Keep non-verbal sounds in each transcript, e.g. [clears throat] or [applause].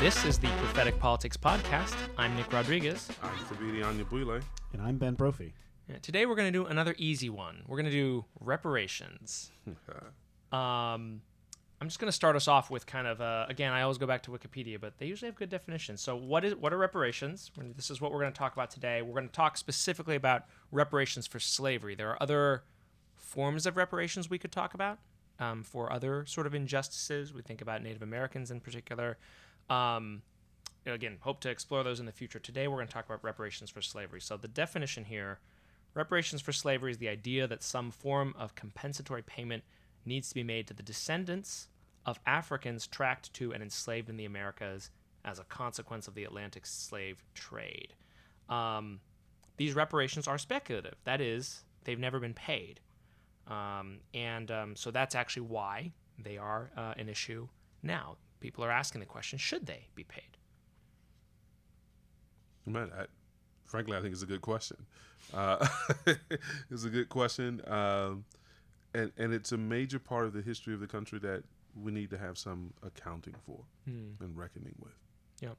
This is the Prophetic Politics Podcast. I'm Nick Rodriguez. I'm Thabiti Anyabwile. And I'm Ben Brophy. Yeah, Today we're going to do another easy one. We're going to do reparations. [laughs] Um, I'm just going to start us off with kind of uh, again. I always go back to Wikipedia, but they usually have good definitions. So, what is what are reparations? This is what we're going to talk about today. We're going to talk specifically about reparations for slavery. There are other forms of reparations we could talk about um, for other sort of injustices. We think about Native Americans in particular. Um, again, hope to explore those in the future. Today, we're going to talk about reparations for slavery. So, the definition here reparations for slavery is the idea that some form of compensatory payment needs to be made to the descendants of Africans tracked to and enslaved in the Americas as a consequence of the Atlantic slave trade. Um, these reparations are speculative. That is, they've never been paid. Um, and um, so that's actually why they are uh, an issue now. People are asking the question should they be paid? Man, I, frankly, I think it's a good question. Uh, [laughs] it's a good question, um, and and it's a major part of the history of the country that we need to have some accounting for and reckoning with. Yeah,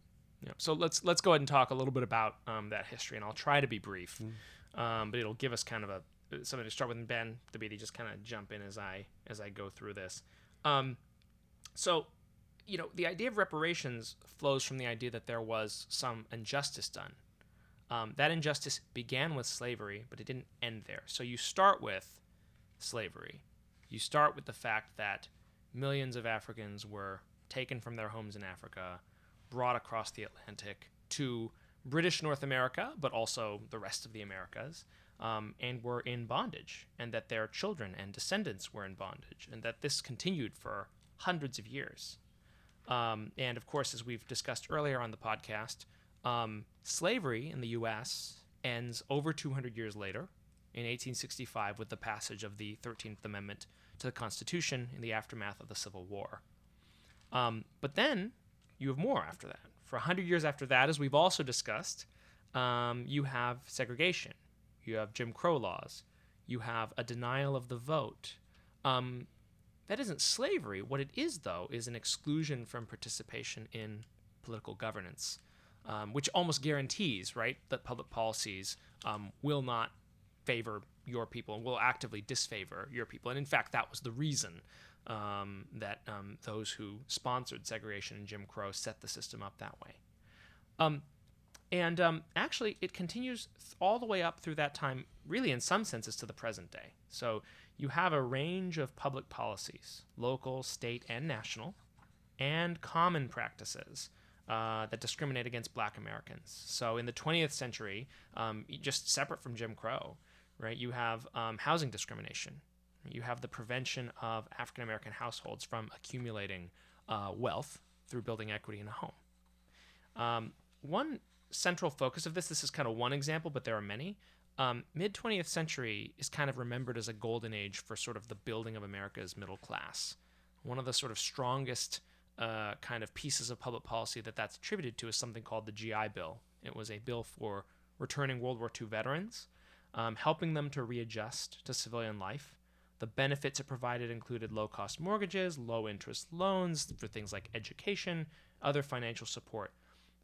yeah. So let's let's go ahead and talk a little bit about um, that history, and I'll try to be brief, um, but it'll give us kind of a something to start with. And Ben, Thabiti, just kind of jump in as I as I go through this. Um, so, you know, the idea of reparations flows from the idea that there was some injustice done. Um, that injustice began with slavery, but it didn't end there. So you start with slavery. You start with the fact that millions of Africans were taken from their homes in Africa, brought across the Atlantic to British North America, but also the rest of the Americas, um, and were in bondage, and that their children and descendants were in bondage, and that this continued for hundreds of years. Um, and of course, as we've discussed earlier on the podcast, um, slavery in the U.S. ends over 200 years later, in 1865, with the passage of the 13th Amendment to the Constitution in the aftermath of the Civil War. Um, but then you have more after that. For 100 years after that, as we've also discussed, um, you have segregation, you have Jim Crow laws, you have a denial of the vote. Um, that isn't slavery. What it is, though, is an exclusion from participation in political governance, um, which almost guarantees, right, that public policies um, will not favor your people and will actively disfavor your people. And in fact, that was the reason um, that um, those who sponsored segregation and Jim Crow set the system up that way. Um, and um, actually, it continues all the way up through that time, really, in some senses, to the present day. So you have a range of public policies, local, state, and national, and common practices uh, that discriminate against black Americans. So in the 20th century, um, just separate from Jim Crow, right, you have um, housing discrimination. You have the prevention of African American households from accumulating uh, wealth through building equity in a home. Um, one central focus of this, this is kind of one example, but there are many. Um, Mid 20th century is kind of remembered as a golden age for sort of the building of America's middle class. One of the sort of strongest uh, kind of pieces of public policy that that's attributed to is something called the GI Bill. It was a bill for returning World War II veterans, um, helping them to readjust to civilian life. The benefits it provided included low cost mortgages, low interest loans for things like education, other financial support.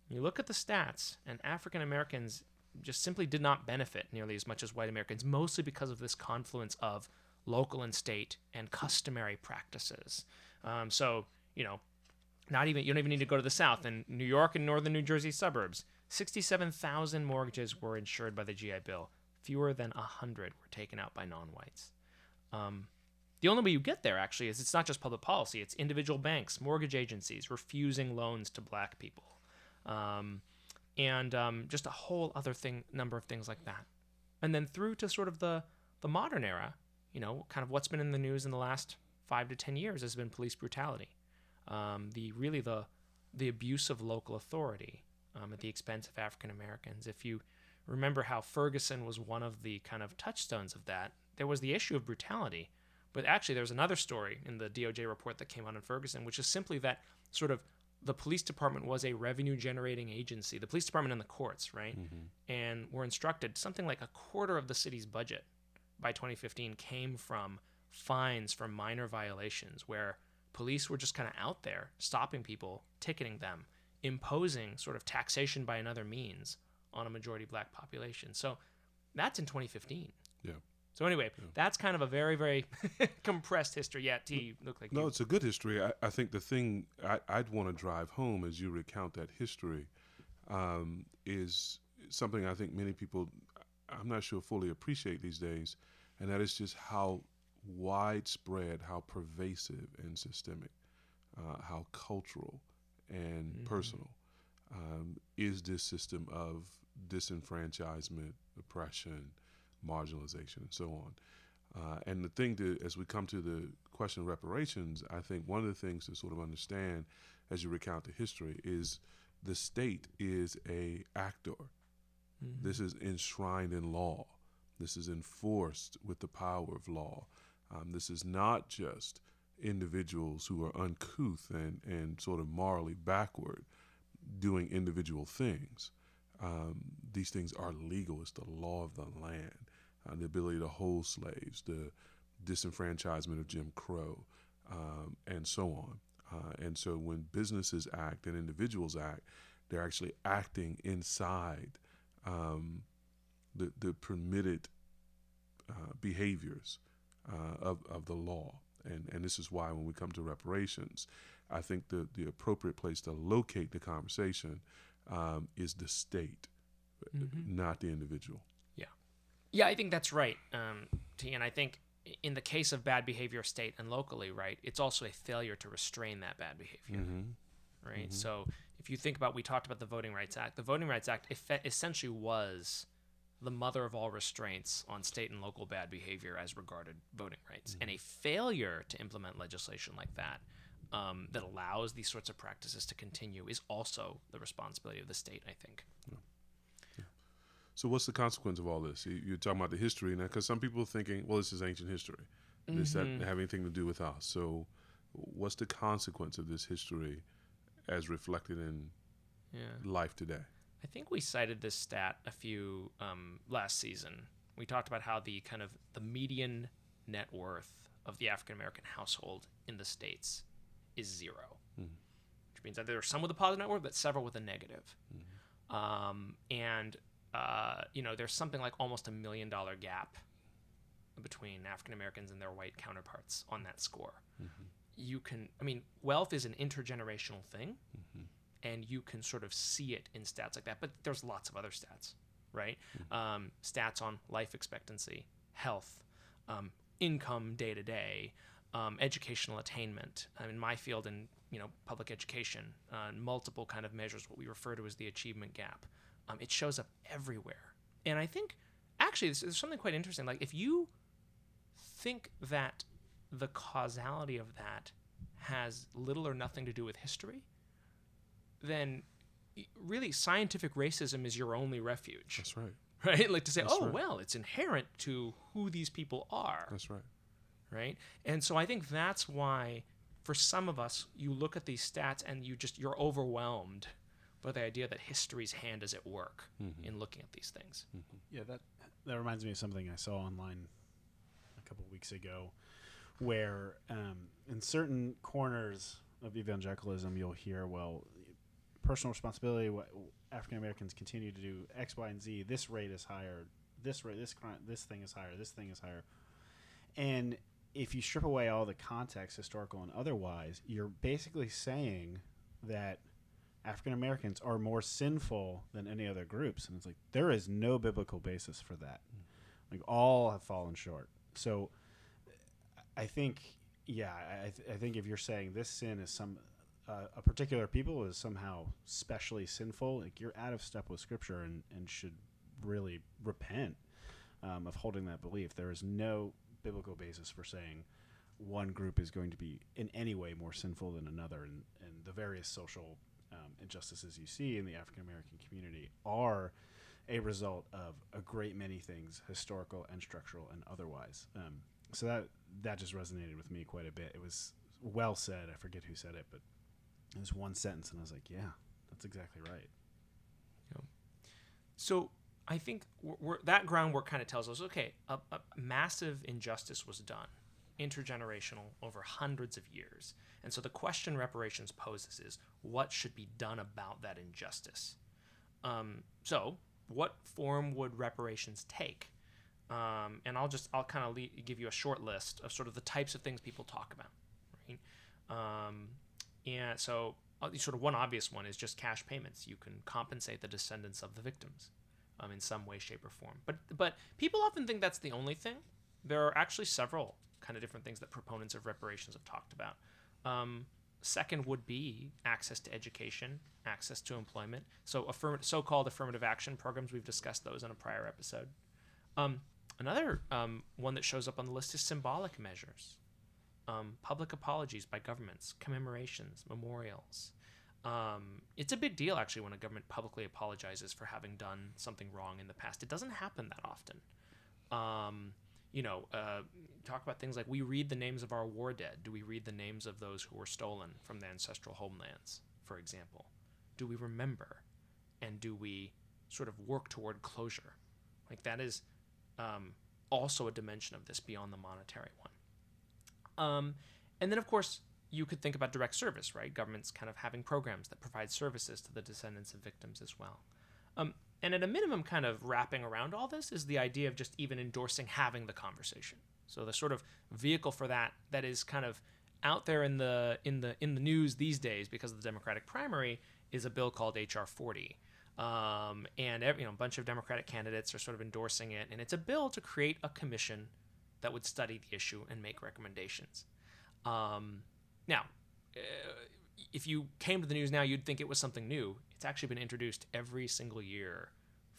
You look at the stats, and African Americans just simply did not benefit nearly as much as white Americans, mostly because of this confluence of local and state and customary practices. Um, so, you know, not even you don't even need to go to the south. In New York and northern New Jersey suburbs, 67,000 mortgages were insured by the GI Bill. Fewer than 100 were taken out by non-whites. Um, the only way you get there actually is it's not just public policy; it's individual banks, mortgage agencies refusing loans to black people, um, and um, just a whole other thing, number of things like that. And then through to sort of the the modern era, you know, kind of what's been in the news in the last five to ten years has been police brutality, um, the really the the abuse of local authority um, at the expense of African Americans. If you remember how Ferguson was one of the kind of touchstones of that, there was the issue of brutality. But actually, there's another story in the DOJ report that came out in Ferguson, which is simply that sort of the police department was a revenue generating agency, the police department and the courts, right? Mm-hmm. And were instructed something like a quarter of the city's budget by 2015 came from fines for minor violations where police were just kind of out there stopping people, ticketing them, imposing sort of taxation by another means on a majority black population. So that's in 2015. Yeah. So anyway, that's kind of a very, very [laughs] compressed history. Yeah, T, look like No, you. it's a good history. I, I think the thing I, I'd want to drive home as you recount that history um, is something I think many people, I'm not sure, fully appreciate these days, and that is just how widespread, how pervasive and systemic, uh, how cultural and personal um, is this system of disenfranchisement, oppression, marginalization, and so on. Uh, and the thing to, as we come to the question of reparations, I think one of the things to sort of understand as you recount the history is the state is a actor. This is enshrined in law. This is enforced with the power of law. Um, this is not just individuals who are uncouth and, and sort of morally backward doing individual things. Um, these things are legal. It's the law of the land. Uh, the ability to hold slaves, the disenfranchisement of Jim Crow, um, and so on. Uh, and so when businesses act and individuals act, they're actually acting inside um, the, the permitted uh, behaviors uh, of, of the law. And, and this is why when we come to reparations, I think the, the appropriate place to locate the conversation um, is the state, not the individual. Yeah. Yeah, I think that's right, um, T. And I think in the case of bad behavior state and locally, right, it's also a failure to restrain that bad behavior. Right. So if you think about, we talked about the Voting Rights Act. The Voting Rights Act essentially was the mother of all restraints on state and local bad behavior as regarded voting rights. And a failure to implement legislation like that um, that allows these sorts of practices to continue is also the responsibility of the state, I think. So what's the consequence of all this? You- You're talking about the history now, because some people are thinking, well, this is ancient history. This doesn't have anything to do with us. So what's the consequence of this history as reflected in Yeah. life today? I think we cited this stat a few um, last season. We talked about how the kind of the median net worth of the African American household in the states is 0 which means that there are some with a positive net worth, but several with a negative. Um, and uh, you know, there's something like almost a million dollar gap between African Americans and their white counterparts on that score. You can, I mean, wealth is an intergenerational thing and you can sort of see it in stats like that. But there's lots of other stats, right? Um, stats on life expectancy, health, um, income day to day, um, educational attainment. I mean, my field in you know public education, uh, multiple kind of measures, what we refer to as the achievement gap. Um, it shows up everywhere, and I think actually there's, there's something quite interesting. Like if you think that the causality of that has little or nothing to do with history, then really scientific racism is your only refuge, That's right. [laughs] right? Like to say, oh, right. well, it's inherent to who these people are, That's right. right? And so I think that's why, for some of us, you look at these stats and you just you're overwhelmed by the idea that history's hand is at work in looking at these things. Yeah, that that reminds me of something I saw online a couple weeks ago, where um, in certain corners of evangelicalism, you'll hear, "Well, personal responsibility. What African Americans continue to do X, Y, and Z. This rate is higher. This rate, this crime, this thing is higher. This thing is higher." And if you strip away all the context, historical and otherwise, you're basically saying that African Americans are more sinful than any other groups, and it's like there is no biblical basis for that. Like all have fallen short. So I think, yeah, I, th- I think if you're saying this sin is some uh, a particular people is somehow specially sinful, like you're out of step with Scripture and and should really repent um, of holding that belief. There is no biblical basis for saying one group is going to be in any way more sinful than another, and, and the various social um, injustices you see in the African American community are a result of a great many things, historical and structural and otherwise. Um, so that that just resonated with me quite a bit. It was well said. I forget who said it, but it was one sentence, and I was like, "Yeah, that's exactly right." So I think we're, we're, that groundwork kind of tells us, okay, a, a massive injustice was done intergenerational, over hundreds of years. And so the question reparations poses is what should be done about that injustice? Um, so, what form would reparations take? Um, and I'll just I'll kind of le- give you a short list of sort of the types of things people talk about, right? Um, and so uh, sort of one obvious one is just cash payments. You can compensate the descendants of the victims um, in some way, shape, or form. But but people often think that's the only thing. There are actually several kind of different things that proponents of reparations have talked about. Um, second would be access to education, access to employment. So affirm- so-called affirmative action programs. We've discussed those in a prior episode. Um, another um, one that shows up on the list is symbolic measures. Um, public apologies by governments, commemorations, memorials. Um, it's a big deal actually when a government publicly apologizes for having done something wrong in the past. It doesn't happen that often. You know, uh, talk about things like we read the names of our war dead. Do we read the names of those who were stolen from the ancestral homelands, for example? Do we remember? And do we sort of work toward closure? Like that is um, also a dimension of this beyond the monetary one. Um, and then, of course, you could think about direct service, right? Governments kind of having programs that provide services to the descendants of victims as well. Um, and at a minimum, kind of wrapping around all this is the idea of just even endorsing having the conversation. So the sort of vehicle for that that is kind of out there in the in the in the news these days because of the Democratic primary is a bill called HR 40. Um, and every, you know, a bunch of Democratic candidates are sort of endorsing it, and it's a bill to create a commission that would study the issue and make recommendations. Um, now, uh, if you came to the news now, you'd think it was something new. It's actually been introduced every single year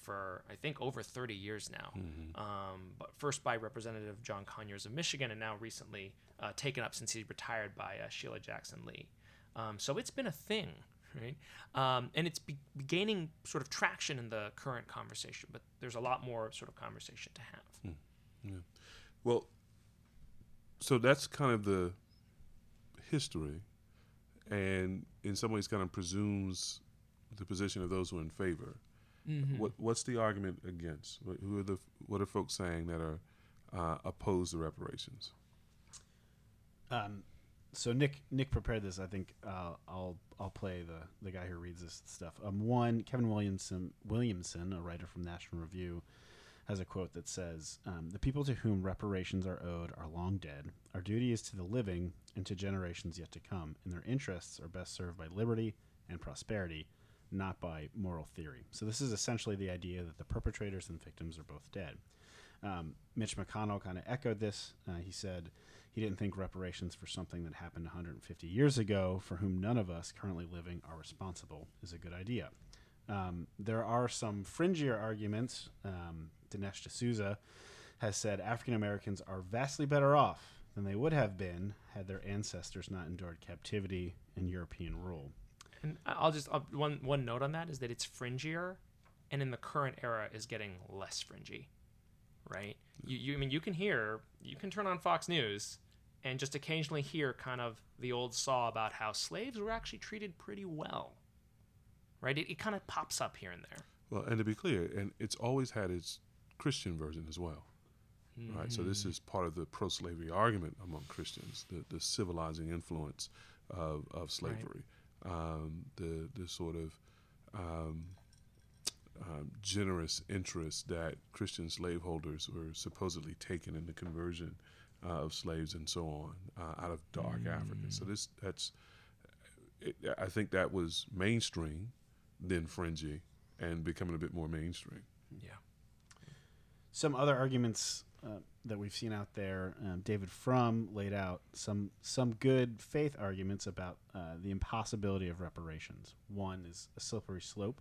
for I think over 30 years now. Um, but first by Representative John Conyers of Michigan, and now recently uh, taken up since he retired by uh, Sheila Jackson Lee. Um, so it's been a thing, right? Um, and it's be- gaining sort of traction in the current conversation. But there's a lot more sort of conversation to have. Well, so that's kind of the history, and in some ways, kind of presumes the position of those who are in favor. What what's the argument against? What, who are the what are folks saying that are uh, opposed to reparations? Um, so Nick Nick prepared this. I think uh, I'll I'll play the the guy who reads this stuff. Um, one Kevin Williamson Williamson, a writer from National Review, has a quote that says, um, "The people to whom reparations are owed are long dead. Our duty is to the living and to generations yet to come, and their interests are best served by liberty and prosperity." Not by moral theory. So, this is essentially the idea that the perpetrators and victims are both dead. Um, Mitch McConnell kind of echoed this. Uh, he said he didn't think reparations for something that happened 150 years ago, for whom none of us currently living are responsible, is a good idea. Um, there are some fringier arguments. Um, Dinesh D'Souza has said African Americans are vastly better off than they would have been had their ancestors not endured captivity and European rule. And I- I'll just I'll, one one note on that is that it's fringier, and in the current era is getting less fringy, right? You, you I mean you can hear you can turn on Fox News, and just occasionally hear kind of the old saw about how slaves were actually treated pretty well, right? It, it kind of pops up here and there. Well, and to be clear, and it's always had its Christian version as well. Right, so this is part of the pro-slavery argument among Christians, the, the civilizing influence of, of slavery, um, the the sort of um, um, generous interest that Christian slaveholders were supposedly taking in the conversion uh, of slaves and so on uh, out of dark Africa. So this that's it, I think that was mainstream, then fringy, and becoming a bit more mainstream. Yeah. Some other arguments uh, that we've seen out there, um, David Frum laid out some some good faith arguments about uh, the impossibility of reparations. One is a slippery slope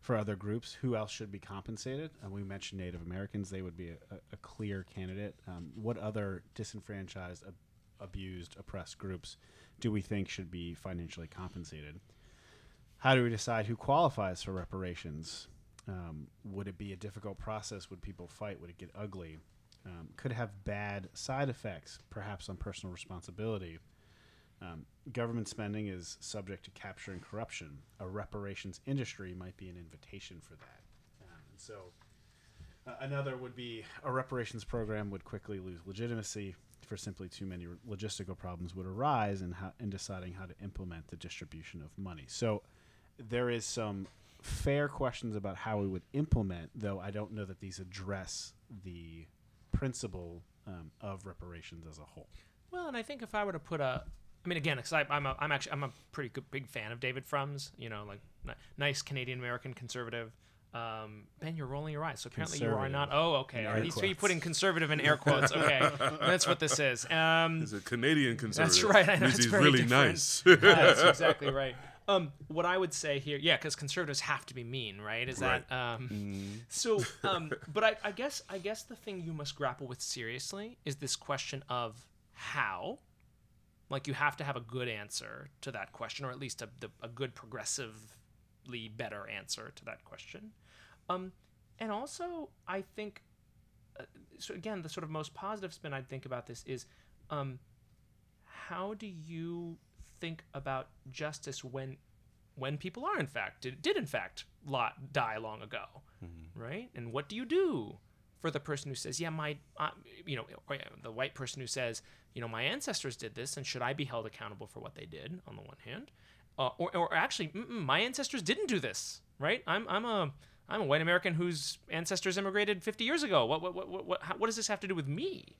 for other groups. Who else should be compensated? And we mentioned Native Americans; they would be a, a, a clear candidate. Um, what other disenfranchised, ab- abused, oppressed groups do we think should be financially compensated? How do we decide who qualifies for reparations? Um, would it be a difficult process? Would people fight? Would it get ugly? Um, could have bad side effects, perhaps on personal responsibility. Um, government spending is subject to capture and corruption. A reparations industry might be an invitation for that. Um, and so, uh, another would be a reparations program would quickly lose legitimacy. for simply too many logistical problems would arise in, how, in deciding how to implement the distribution of money. So there is some fair questions about how we would implement, though I don't know that these address the principle um, of reparations as a whole. Well, and I think if I were to put a, I mean, again, because I'm a, I'm actually I'm a pretty good, big fan of David Frum's. You know, like n- nice Canadian American conservative. Um, ben, you're rolling your eyes. So apparently you are not. Oh, okay. Are All right. air so you're putting conservative in air quotes. Okay, [laughs] that's what this is. Um, It's a Canadian conservative. [laughs] That's right, I know, Means it's he's very really different. nice. yeah, that's exactly [laughs] right. Um, what I would say here, yeah, because conservatives have to be mean, right? Is that um, Mm. so? [laughs] Um, but I, I guess I guess the thing you must grapple with seriously is this question of how. Like you have to have a good answer to that question, or at least a, the, a good progressively better answer to that question. Um, and also, I think, uh, so again, the sort of most positive spin I'd think about this is, um, how do you think about justice when, when people are in fact did, did in fact lot die long ago, right? And what do you do for the person who says, yeah, my, uh, you know, the white person who says, you know, my ancestors did this, and should I be held accountable for what they did? On the one hand, uh, or, or actually, my ancestors didn't do this, right? I'm, I'm a, I'm a white American whose ancestors immigrated 50 years ago. What, what, what, what, what, how, what does this have to do with me,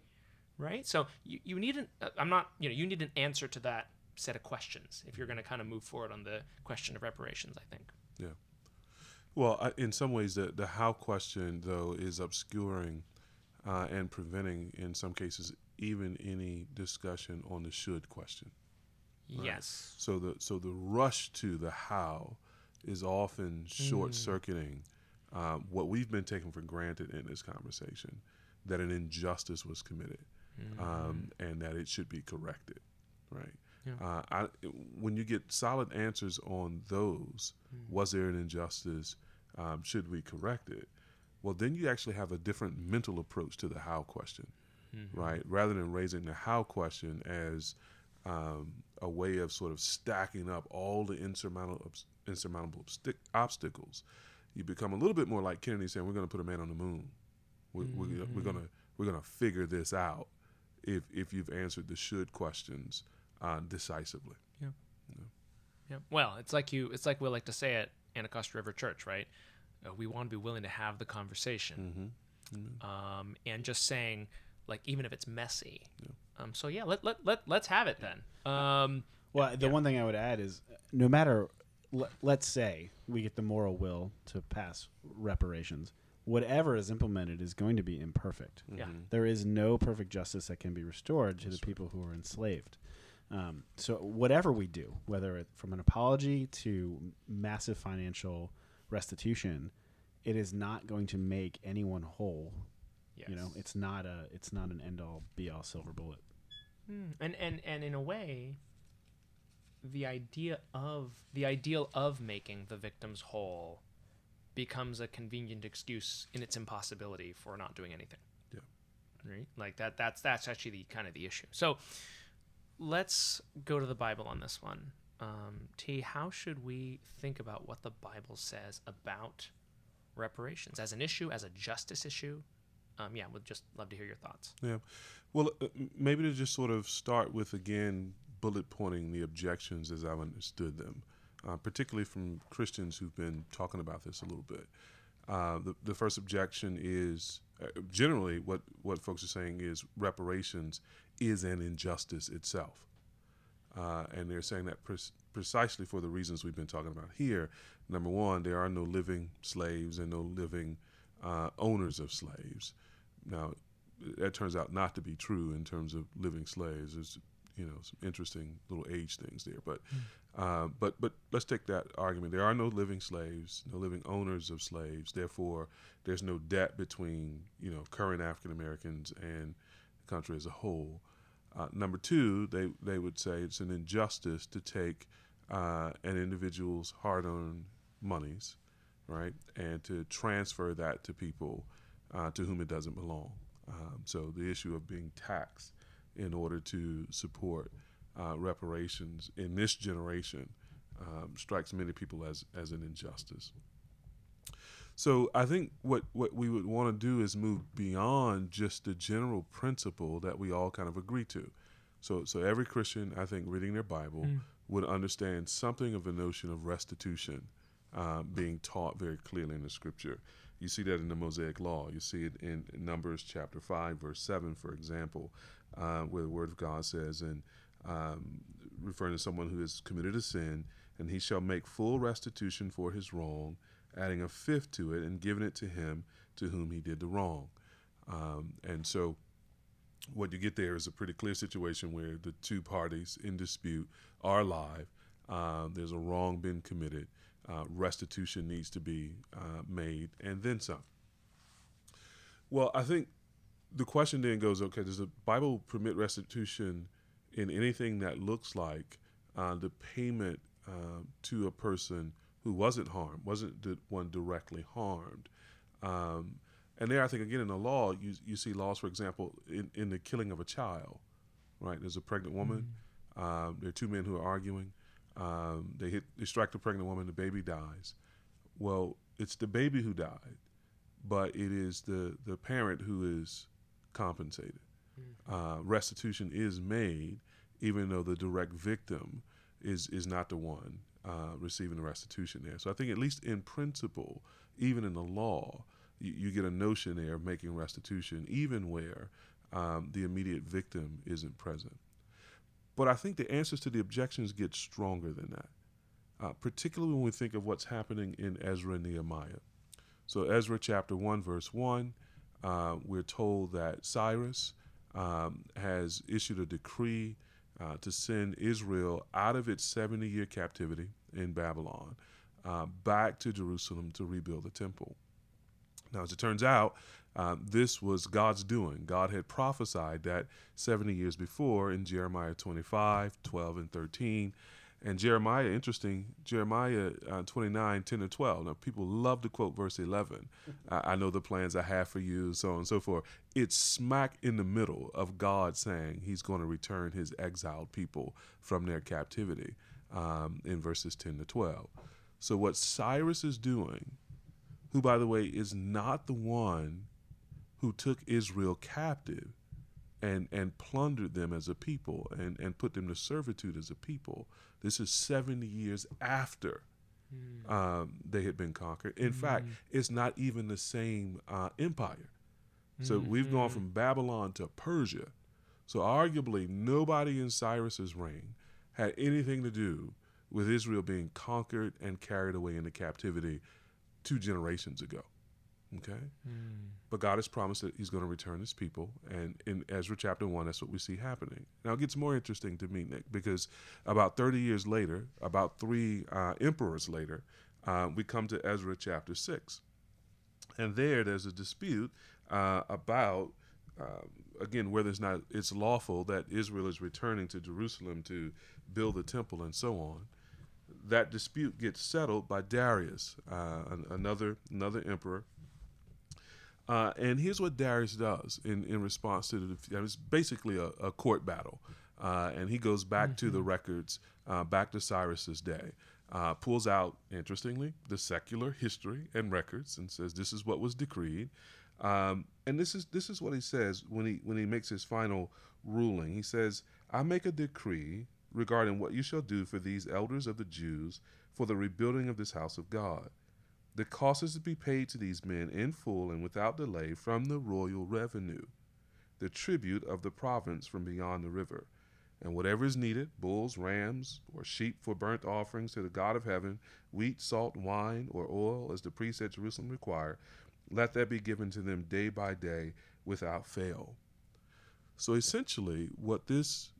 right? So you, you need an, uh, I'm not, you know, you need an answer to that set of questions if you're going to kind of move forward on the question of reparations. I think. Yeah. Well, I, in some ways, the the how question though is obscuring uh, and preventing, in some cases, even any discussion on the should question. Yes. So the so the rush to the how is often short circuiting um, what we've been taking for granted in this conversation that an injustice was committed um, and that it should be corrected, right? Yeah. Uh, I, when you get solid answers on those, was there an injustice? Um, should we correct it? Well, then you actually have a different mental approach to the how question, right? Rather than raising the how question as um, a way of sort of stacking up all the insurmountable, insurmountable obstacles, you become a little bit more like Kennedy saying, "We're going to put a man on the moon. We're, we're, we're going to we're going to figure this out if if you've answered the should questions uh, decisively." Yeah. Yeah. Well, it's like you. It's like we like to say at Anacostia River Church, right? Uh, we want to be willing to have the conversation, um, and just saying, like, even if it's messy. Um, so yeah, let let let let's have it then. Um, Well, the one thing I would add is no matter, let, let's say we get the moral will to pass reparations, whatever is implemented is going to be imperfect. yeah. There is no perfect justice that can be restored to the people who are enslaved. Um, so whatever we do, whether it from an apology to massive financial restitution, it is not going to make anyone whole. Yes. You know, it's not a it's not an end all be all silver bullet. Hmm. And and and in a way, the idea of the ideal of making the victims whole becomes a convenient excuse in its impossibility for not doing anything. Yeah. Right? Like that that's that's actually the kind of the issue. So let's go to the Bible on this one. Um, T, how should we think about what the Bible says about reparations as an issue, as a justice issue? Um, yeah, would just love to hear your thoughts. Yeah. Well, uh, maybe to just sort of start with again bullet pointing the objections as I've understood them, uh, particularly from Christians who've been talking about this a little bit. Uh, the, the first objection is generally what, what folks are saying is reparations is an injustice itself. Uh, and they're saying that precisely for the reasons we've been talking about here. Number one, there are no living slaves and no living uh, owners of slaves. Now, that turns out not to be true in terms of living slaves. There's, you know, some interesting little age things there. But, uh, but, but let's take that argument. There are no living slaves, no living owners of slaves. Therefore, there's no debt between, you know, current African Americans and the country as a whole. Uh, number two, they, they would say it's an injustice to take uh, an individual's hard-earned monies, right, and to transfer that to people uh, to whom it doesn't belong. Um, so the issue of being taxed in order to support uh, reparations in this generation um, strikes many people as, as an injustice. So I think what, what we would want to do is move beyond just the general principle that we all kind of agree to. So so every Christian, I think, reading their Bible Mm. would understand something of the notion of restitution um, being taught very clearly in the Scripture. You see that in the Mosaic Law. You see it in Numbers chapter five, verse seven, for example, uh, where the Word of God says, and um, referring to someone who has committed a sin, and he shall make full restitution for his wrong, adding a fifth to it and giving it to him to whom he did the wrong. Um, and so, what you get there is a pretty clear situation where the two parties in dispute are alive. Uh, there's a wrong been committed. Uh, restitution needs to be uh, made, and then some. Well, I think the question then goes: Okay, does the Bible permit restitution in anything that looks like uh, the payment uh, to a person who wasn't harmed, wasn't the one directly harmed? Um, and there, I think again in the law, you you see laws, for example, in, in the killing of a child. Right, there's a pregnant woman. Um, there are two men who are arguing. Um, they hit, they strike the pregnant woman. The baby dies. Well, it's the baby who died, but it is the the parent who is compensated. Uh, restitution is made, even though the direct victim is is not the one uh, receiving the restitution there. So I think at least in principle, even in the law, you, you get a notion there of making restitution, even where um, the immediate victim isn't present. But I think the answers to the objections get stronger than that, uh, particularly when we think of what's happening in Ezra and Nehemiah. So, Ezra chapter 1, verse 1, uh, we're told that Cyrus um, has issued a decree uh, to send Israel out of its 70 year captivity in Babylon uh, back to Jerusalem to rebuild the temple. Now, as it turns out, um, this was God's doing. God had prophesied that 70 years before in Jeremiah 25, 12, and 13. And Jeremiah, interesting, Jeremiah uh, 29, 10 and 12. Now, people love to quote verse 11. [laughs] Uh, I know the plans I have for you, so on and so forth. It's smack in the middle of God saying he's going to return his exiled people from their captivity um, in verses 10 to 12. So, what Cyrus is doing, who, by the way, is not the one who took Israel captive and, and plundered them as a people and, and put them to servitude as a people. This is 70 years after um, they had been conquered. In fact, it's not even the same uh, empire. So we've gone from Babylon to Persia. So arguably, nobody in Cyrus's reign had anything to do with Israel being conquered and carried away into captivity two generations ago. Okay? But God has promised that He's going to return His people. And in Ezra chapter 1, that's what we see happening. Now, it gets more interesting to me, Nick, because about 30 years later, about three uh, emperors later, uh, we come to Ezra chapter 6. And there, there's a dispute uh, about, um, again, whether it's not it's lawful that Israel is returning to Jerusalem to build the temple and so on. That dispute gets settled by Darius, uh, another another emperor. Uh, and here's what Darius does in, in response to the. It's basically a, a court battle, uh, and he goes back to the records, uh, back to Cyrus's day, uh, pulls out, interestingly, the secular history and records, and says this is what was decreed. Um, and this is this is what he says when he when he makes his final ruling. He says, "I make a decree regarding what you shall do for these elders of the Jews for the rebuilding of this house of God." The cost is to be paid to these men in full and without delay from the royal revenue, the tribute of the province from beyond the river, and whatever is needed bulls, rams, or sheep for burnt offerings to the God of heaven, wheat, salt, wine, or oil, as the priests at Jerusalem require, let that be given to them day by day without fail. So essentially, what this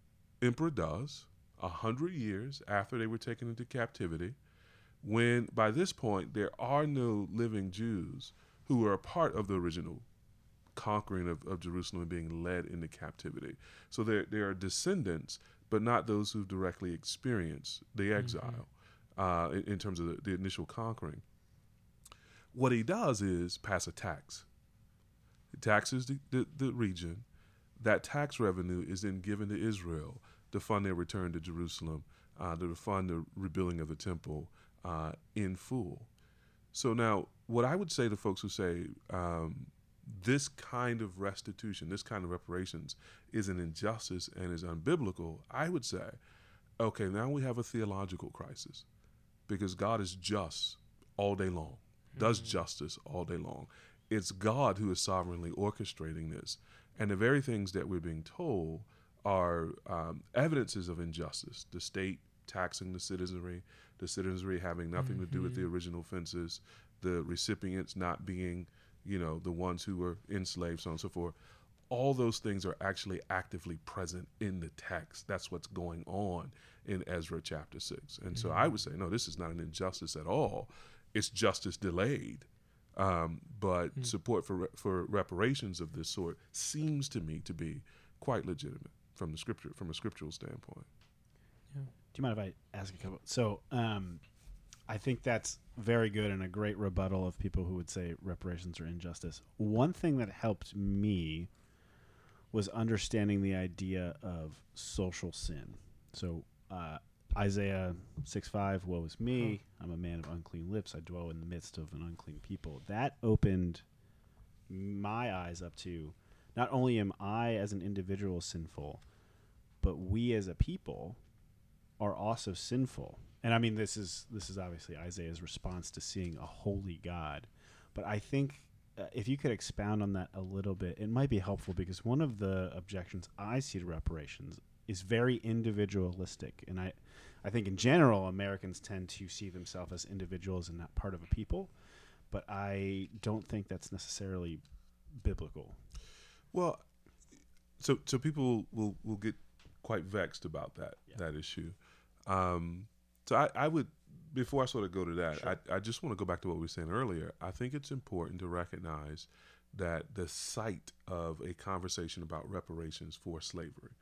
emperor does, a hundred years after they were taken into captivity, when by this point there are no living Jews who are a part of the original conquering of, of Jerusalem and being led into captivity. So there, there are descendants, but not those who directly experience the exile uh, in, in terms of the, the initial conquering. What he does is pass a tax. He taxes the, the, the region. That tax revenue is then given to Israel to fund their return to Jerusalem, uh, to fund the rebuilding of the temple uh, in full. So now, what I would say to folks who say um, this kind of restitution, this kind of reparations, is an injustice and is unbiblical, I would say, okay, now we have a theological crisis because God is just all day long, does justice all day long. It's God who is sovereignly orchestrating this. And the very things that we're being told are um, evidences of injustice the state taxing the citizenry, the citizenry having nothing to do with the mm-hmm. original offenses, the recipients not being, you know, the ones who were enslaved, so on and so forth. All those things are actually actively present in the text. That's what's going on in Ezra chapter 6. And so I would mm-hmm. say, no, this is not an injustice at all. It's justice delayed. Um, but hmm. support for re- for reparations of this sort seems to me to be quite legitimate from the scripture from a scriptural standpoint. Do you mind if I ask a couple? So, um, I think that's very good and a great rebuttal of people who would say reparations are injustice. One thing that helped me was understanding the idea of social sin. So, uh, Isaiah 6 5, woe is me. I'm a man of unclean lips. I dwell in the midst of an unclean people. That opened my eyes up to not only am I as an individual sinful, but we as a people are also sinful. And I mean this is this is obviously Isaiah's response to seeing a holy God. But I think uh, if you could expound on that a little bit, it might be helpful because one of the objections I see to reparations is very individualistic. And I I think in general Americans tend to see themselves as individuals and not part of a people, but I don't think that's necessarily biblical. Well, so so people will will get quite vexed about that Yeah. that issue. Um, so I, I would before I sort of go to that, Sure. I, I just want to go back to what we were saying earlier. I think it's important to recognize that the site of a conversation about reparations for slavery,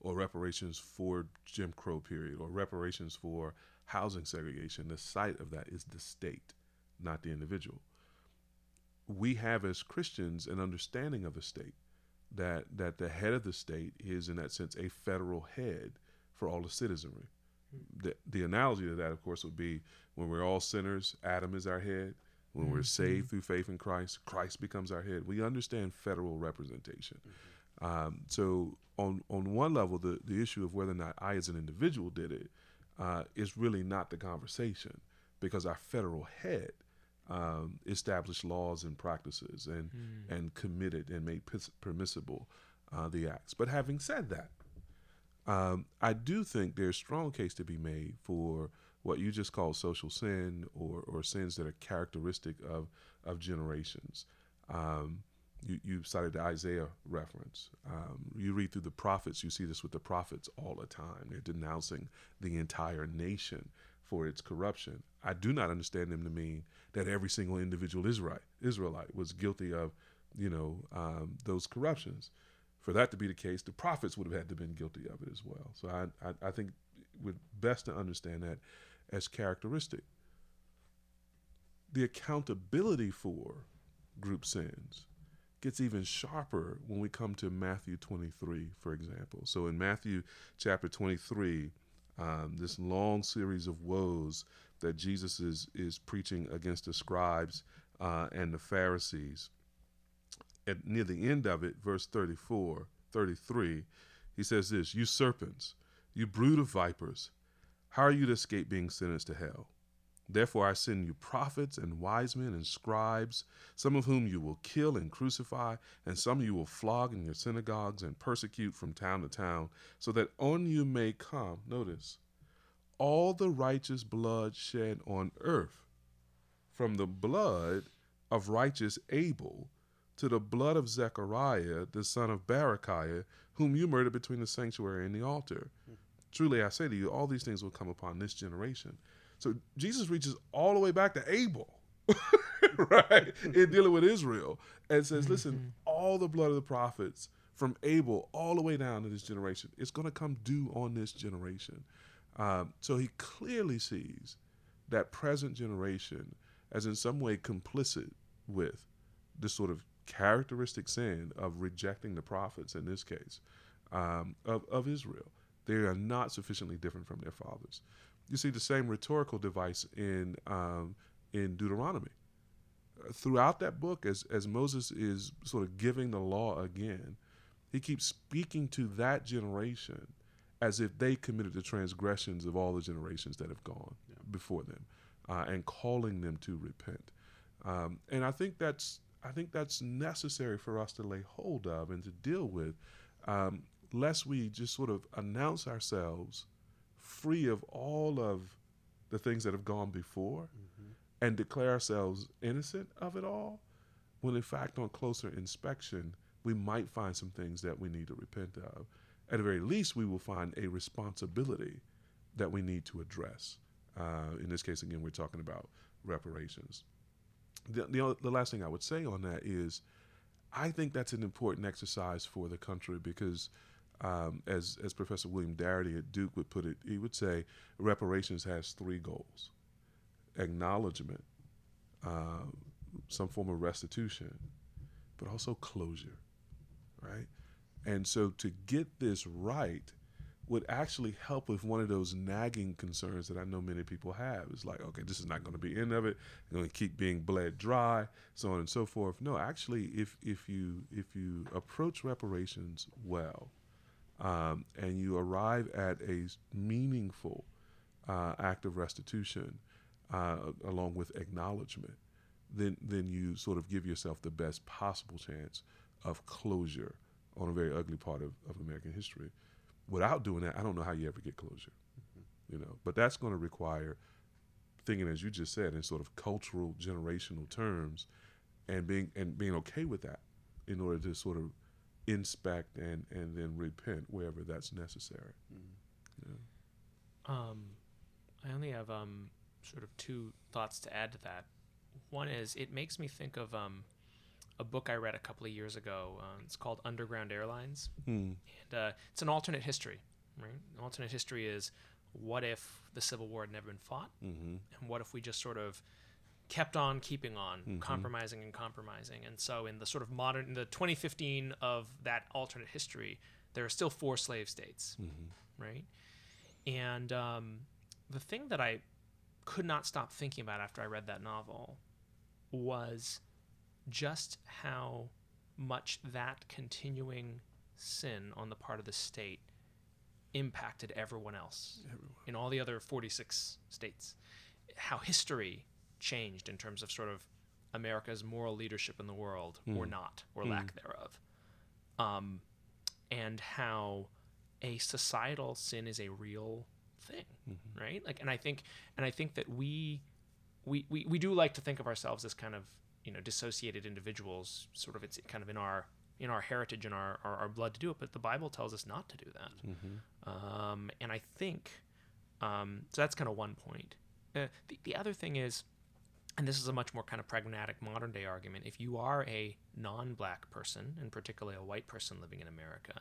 or reparations for Jim Crow period, or reparations for housing segregation, the site of that is the state, not the individual. We have as Christians an understanding of the state that that the head of the state is in that sense a federal head for all the citizenry. The, the analogy to that, of course, would be when we're all sinners, Adam is our head. When we're saved through faith in Christ, Christ becomes our head. We understand federal representation. Um, so, on on one level, the the issue of whether or not I, as an individual, did it uh, is really not the conversation because our federal head um, established laws and practices and and committed and made permissible uh, the acts. But having said that, um, I do think there's strong case to be made for what you just call social sin or, or sins that are characteristic of of generations. Um, you, you cited the Isaiah reference. Um, you read through the prophets, you see this with the prophets all the time. They're denouncing the entire nation for its corruption. I do not understand them to mean that every single individual Israelite Israelite was guilty of, you know, um, those corruptions. For that to be the case, the prophets would have had to have been guilty of it as well. So I, I, I think we're best to understand that as characteristic. The accountability for group sins gets even sharper when we come to Matthew 23, for example. So in Matthew chapter 23, um, this long series of woes that Jesus is is preaching against the scribes uh, and the Pharisees. At near the end of it, verse 34, 33, he says this: "You serpents, you brood of vipers, how are you to escape being sentenced to hell? Therefore, I send you prophets and wise men and scribes, some of whom you will kill and crucify, and some you will flog in your synagogues and persecute from town to town, so that on you may come, notice, all the righteous blood shed on earth, from the blood of righteous Abel to the blood of Zechariah, the son of Barachiah, whom you murdered between the sanctuary and the altar. Truly, I say to you, all these things will come upon this generation. So Jesus reaches all the way back to Abel, [laughs] right, in dealing with Israel, and says, listen, all the blood of the prophets from Abel all the way down to this generation, it's going to come due on this generation. Um, so he clearly sees that present generation as in some way complicit with this sort of characteristic sin of rejecting the prophets in this case um, of, of Israel. They are not sufficiently different from their fathers. You see the same rhetorical device in um, in Deuteronomy. Throughout that book, as, as Moses is sort of giving the law again, he keeps speaking to that generation as if they committed the transgressions of all the generations that have gone yeah. before them uh, and calling them to repent. Um, and I think that's I think that's necessary for us to lay hold of and to deal with, um, lest we just sort of announce ourselves free of all of the things that have gone before mm-hmm. and declare ourselves innocent of it all, when in fact, on closer inspection, we might find some things that we need to repent of. At the very least, we will find a responsibility that we need to address. Uh, in this case, again, we're talking about reparations. The, the, the last thing I would say on that is I think that's an important exercise for the country because, um, as, as Professor William Darity at Duke would put it, he would say reparations has three goals acknowledgement, uh, some form of restitution, but also closure, right? And so to get this right, would actually help with one of those nagging concerns that I know many people have. It's like, okay, this is not going to be end of it. It's going to keep being bled dry, so on and so forth. No, actually, if if you if you approach reparations well, um, and you arrive at a meaningful uh, act of restitution, uh, along with acknowledgement, then then you sort of give yourself the best possible chance of closure on a very ugly part of, of American history without doing that, I don't know how you ever get closure. Mm-hmm. You know, but that's going to require thinking, as you just said, in sort of cultural, generational terms, and being and being okay with that, in order to sort of inspect and and then repent wherever that's necessary. Mm-hmm. Yeah. Um, I only have um sort of two thoughts to add to that. One is it makes me think of um a book I read a couple of years ago. Um, it's called Underground Airlines, hmm. and uh, it's an alternate history. Right, an alternate history is what if the Civil War had never been fought, mm-hmm. and what if we just sort of kept on keeping on, mm-hmm. compromising and compromising. And so, in the sort of modern, in the 2015 of that alternate history, there are still four slave states, mm-hmm. right? And um, the thing that I could not stop thinking about after I read that novel was just how much that continuing sin on the part of the state impacted everyone else everyone. in all the other 46 states. How history changed in terms of sort of America's moral leadership in the world, mm. or not, or mm. lack thereof. Um, and how a societal sin is a real thing, mm-hmm. right? Like, and I think, and I think that we, we, we, we do like to think of ourselves as kind of you know dissociated individuals sort of it's kind of in our in our heritage and our, our, our blood to do it but the bible tells us not to do that mm-hmm. um, and i think um, so that's kind of one point uh, the, the other thing is and this is a much more kind of pragmatic modern day argument if you are a non-black person and particularly a white person living in america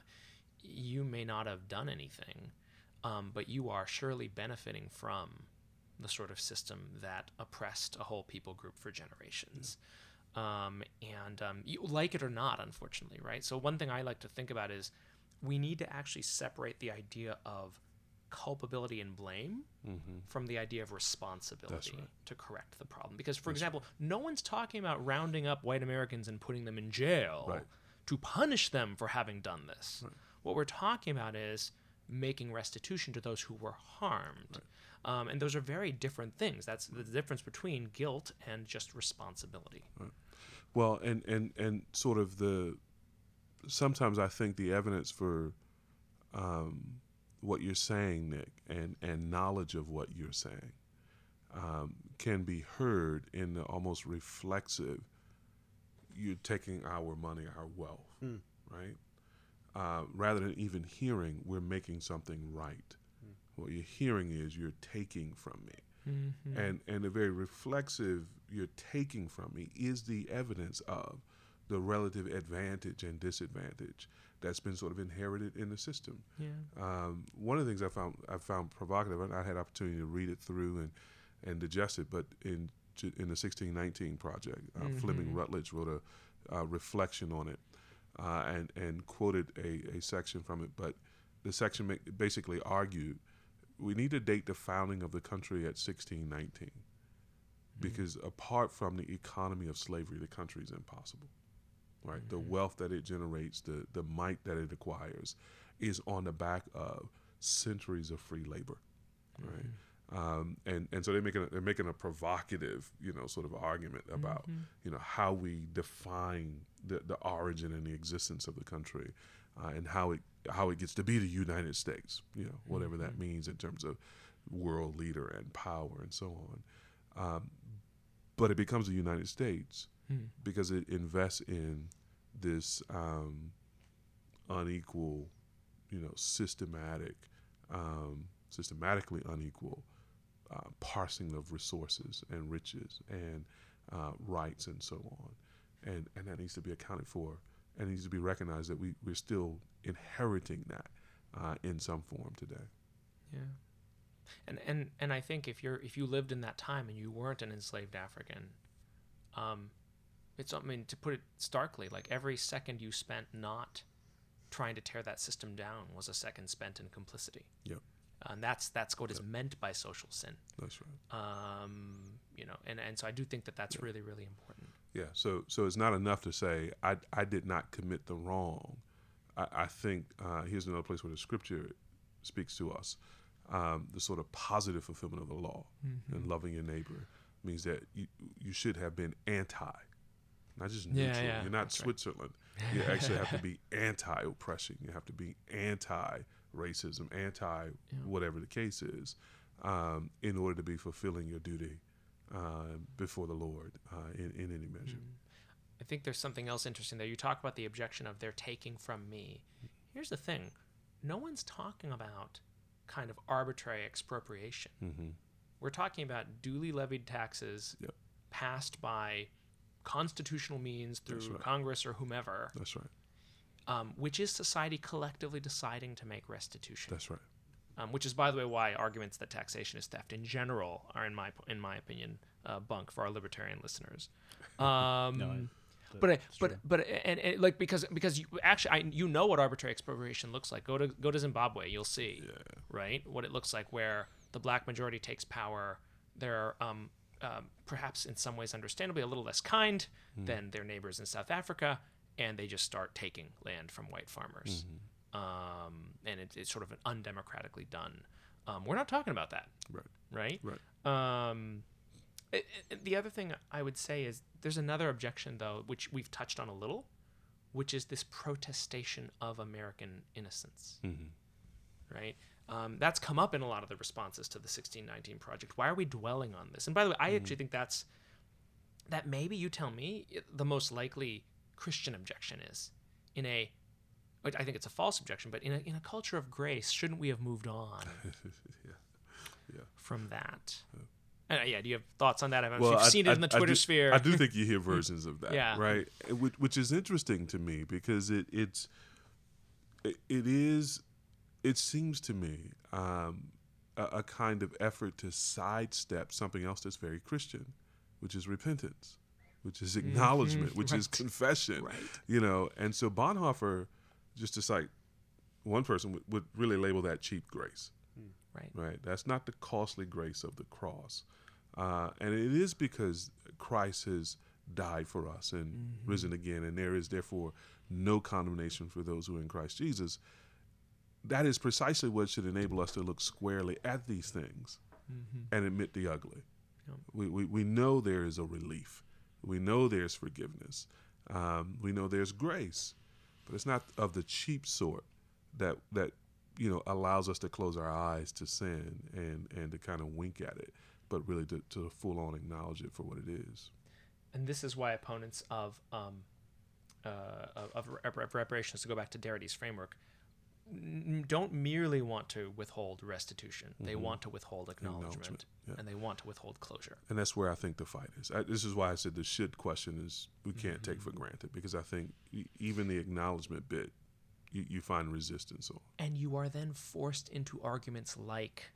you may not have done anything um, but you are surely benefiting from the sort of system that oppressed a whole people group for generations. Um, and um, you like it or not, unfortunately, right? So, one thing I like to think about is we need to actually separate the idea of culpability and blame mm-hmm. from the idea of responsibility right. to correct the problem. Because, for That's example, right. no one's talking about rounding up white Americans and putting them in jail right. to punish them for having done this. What we're talking about is making restitution to those who were harmed. Um, and those are very different things. That's the difference between guilt and just responsibility. Right. Well, and, and, and sort of the sometimes I think the evidence for um, what you're saying, Nick, and, and knowledge of what you're saying um, can be heard in the almost reflexive, you're taking our money, our wealth, mm. right? Uh, rather than even hearing, we're making something right what you're hearing is you're taking from me. Mm-hmm. And and the very reflexive you're taking from me is the evidence of the relative advantage and disadvantage that's been sort of inherited in the system. Yeah. Um, one of the things I found I found provocative, and I had opportunity to read it through and and digest it, but in in the 1619 project, uh, mm-hmm. Fleming Rutledge wrote a, a reflection on it uh, and and quoted a, a section from it, but the section basically argued we need to date the founding of the country at 1619. because apart from the economy of slavery, the country is impossible. Right, the wealth that it generates, the the might that it acquires, is on the back of centuries of free labor. Right, um, and and so they're making a, they're making a provocative, you know, sort of argument about you know how we define the the origin and the existence of the country, uh, and how it how it gets to be the United States. You know, whatever that means in terms of world leader and power and so on. Um, but it becomes the United States because it invests in this um, unequal, you know, systematic, um, systematically unequal uh, parsing of resources and riches and uh, rights and so on, and and that needs to be accounted for and it needs to be recognized that we we're still inheriting that uh, in some form today. Yeah. And and and I think if you're if you lived in that time and you weren't an enslaved African, um, it's I mean to put it starkly, like every second you spent not trying to tear that system down was a second spent in complicity. Yep. And that's that's what is meant by social sin. That's right. Um, you know, and, and so I do think that that's really really important. Yeah. So so it's not enough to say I I did not commit the wrong. I, I think uh, here's another place where the scripture speaks to us. Um, the sort of positive fulfillment of the law and loving your neighbor means that you you should have been anti, not just neutral. yeah, You're not that's right. Switzerland. You [laughs] actually have to be anti oppression. You have to be anti racism, anti whatever the case is, um, in order to be fulfilling your duty uh, before the Lord uh, in, in any measure. I think there's something else interesting there. You talk about the objection of they're taking from me. Here's the thing no one's talking about kind of arbitrary expropriation. Mm-hmm. We're talking about duly levied taxes Yep. passed by constitutional means through right. Congress or whomever, That's right. um, which is society collectively deciding to make restitution. That's right. um, which is, by the way, why arguments that taxation is theft in general are, in my in my opinion, uh, bunk for our libertarian listeners. [laughs] Um, No, I- but that's but but and, and like because because you actually I, you know what arbitrary expropriation looks like. Go to go to Zimbabwe, you'll see, right, what it looks like where the black majority takes power. They're um, um, perhaps in some ways, understandably, a little less kind than their neighbors in South Africa, and they just start taking land from white farmers. Um, and it, it's sort of an undemocratically done. Um, we're not talking about that, Right. right? Right. Um, the other thing I would say is there's another objection, though, which we've touched on a little, which is this protestation of American innocence, Mm-hmm. right? Um, that's come up in a lot of the responses to the 1619 project. Why are we dwelling on this? And by the way, I actually think that's that maybe you tell me the most likely Christian objection is in a I think it's a false objection, but in a, in a culture of grace, shouldn't we have moved on [laughs] yeah. Yeah. from that? Uh, yeah, do you have thoughts on that? I've Well, you've I- seen it in the I- I Twitter do- sphere. I do [laughs] think you hear versions of that, Yeah. right? Which, which is interesting to me because it it's it, it is it seems to me um, a, a kind of effort to sidestep something else that's very Christian, which is repentance, which is acknowledgement, which is Mm-hmm. Right. confession, Right. you know. And so Bonhoeffer, just to cite one person, would, would really label that cheap grace right. right? That's not the costly grace of the cross. Uh, and it is because Christ has died for us and risen again, and there is therefore no condemnation for those who are in Christ Jesus. That is precisely what should enable us to look squarely at these things and admit the ugly. Yep. We, we, we know there is a relief. We know there's forgiveness. Um, we know there's grace, but it's not of the cheap sort that that you know allows us to close our eyes to sin and and to kind of wink at it, but really to, to full on acknowledge it for what it is. and this is why opponents of um, uh, of, of rep- rep- reparations, to go back to Darity framework, n- don't merely want to withhold restitution. They want to withhold acknowledgement, Acknowledgement, yeah. and they want to withhold closure. And that's where I think the fight is. I, this is why I said the should question is we can't take for granted because I think even the acknowledgement bit, you, you find resistance on. And you are then forced into arguments like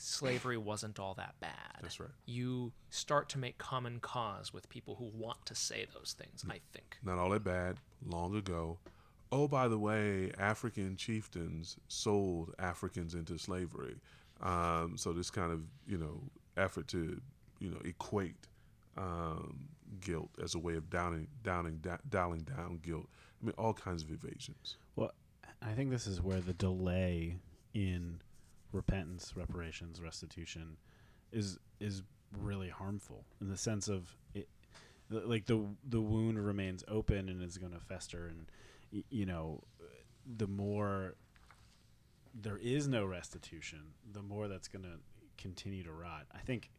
slavery wasn't all that bad. That's right. You start to make common cause with people who want to say those things. I think. Not all that bad. Long ago. Oh, by the way, African chieftains sold Africans into slavery. Um, so this kind of you know effort to you know equate um, guilt as a way of downing, downing, da- dialing down guilt. I mean, all kinds of evasions. Well, I think this is where the delay in repentance, reparations, restitution is is really harmful in the sense of it the, like the the wound remains open and is going to fester and y- you know the more there is no restitution the more that's going to continue to rot. I think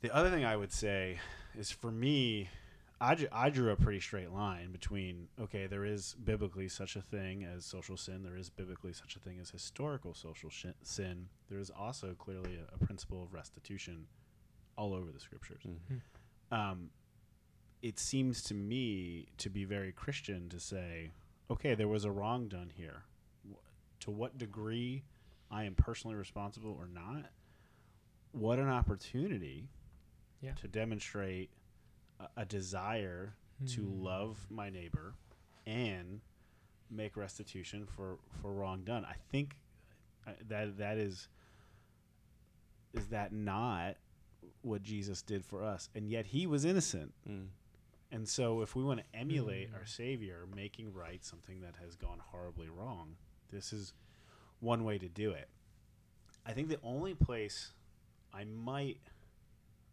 the other thing i would say is for me I, ju- I drew a pretty straight line between okay there is biblically such a thing as social sin there is biblically such a thing as historical social sh- sin there is also clearly a, a principle of restitution all over the scriptures. Um, it seems to me to be very christian to say okay there was a wrong done here. Wh- to what degree i am personally responsible or not what an opportunity Yeah. to demonstrate a, desire to love my neighbor and make restitution for for wrong done. I think uh, that that is is that not what Jesus did for us, and yet he was innocent. Mm. And so, if we want to emulate our Savior making right something that has gone horribly wrong, this is one way to do it. I think the only place I might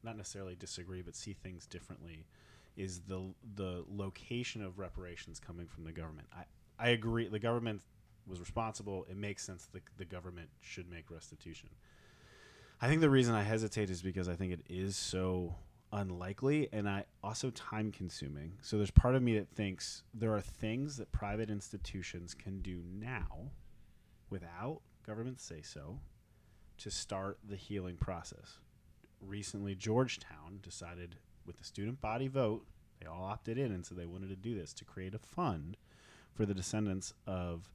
not necessarily disagree, but see things differently, is the the location of reparations coming from the government. I I agree. The government was responsible. It makes sense that the government should make restitution. I think the reason I hesitate is because I think it is so unlikely and I also time consuming. So there's part of me that thinks there are things that private institutions can do now without government say so to start the healing process. Recently Georgetown decided with the student body vote, they all opted in and so they wanted to do this to create a fund for the descendants of